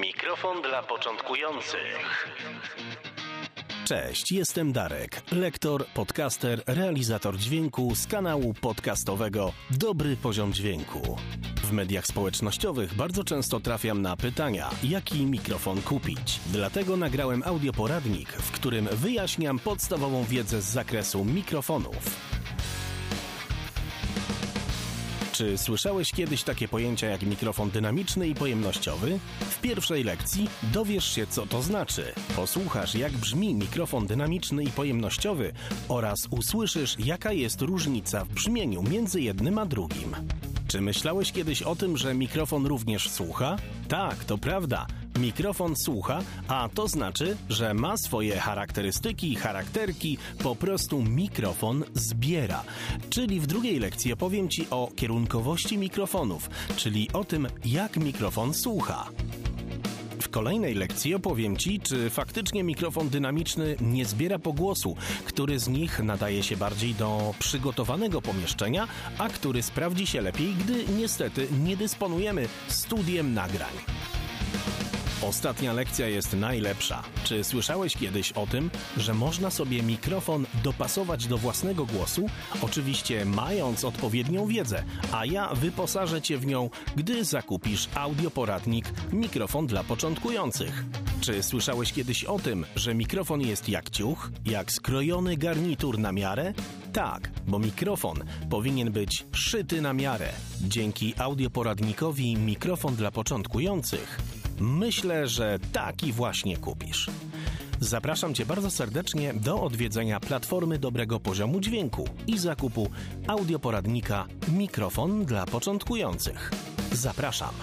Mikrofon dla początkujących. Cześć, jestem Darek, lektor, podcaster, realizator dźwięku z kanału podcastowego Dobry Poziom Dźwięku. W mediach społecznościowych bardzo często trafiam na pytania, jaki mikrofon kupić. Dlatego nagrałem audioporadnik, w którym wyjaśniam podstawową wiedzę z zakresu mikrofonów. Czy słyszałeś kiedyś takie pojęcia jak mikrofon dynamiczny i pojemnościowy? W pierwszej lekcji dowiesz się, co to znaczy. Posłuchasz, jak brzmi mikrofon dynamiczny i pojemnościowy oraz usłyszysz, jaka jest różnica w brzmieniu między jednym a drugim. Czy myślałeś kiedyś o tym, że mikrofon również słucha? Tak, to prawda. Mikrofon słucha, a to znaczy, że ma swoje charakterystyki, charakterki, po prostu mikrofon zbiera. Czyli w drugiej lekcji opowiem Ci o kierunkowości mikrofonów, czyli o tym, jak mikrofon słucha. W kolejnej lekcji opowiem Ci, czy faktycznie mikrofon dynamiczny nie zbiera pogłosu, który z nich nadaje się bardziej do przygotowanego pomieszczenia, a który sprawdzi się lepiej, gdy niestety nie dysponujemy studiem nagrań. Ostatnia lekcja jest najlepsza. Czy słyszałeś kiedyś o tym, że można sobie mikrofon dopasować do własnego głosu? Oczywiście mając odpowiednią wiedzę, a ja wyposażę Cię w nią, gdy zakupisz audioporadnik Mikrofon dla początkujących. Czy słyszałeś kiedyś o tym, że mikrofon jest jak ciuch, jak skrojony garnitur na miarę? Tak, bo mikrofon powinien być szyty na miarę. Dzięki audioporadnikowi Mikrofon dla początkujących Myślę, że taki właśnie kupisz. Zapraszam Cię bardzo serdecznie do odwiedzenia platformy dobrego poziomu dźwięku i zakupu audioporadnika Mikrofon dla początkujących. Zapraszam.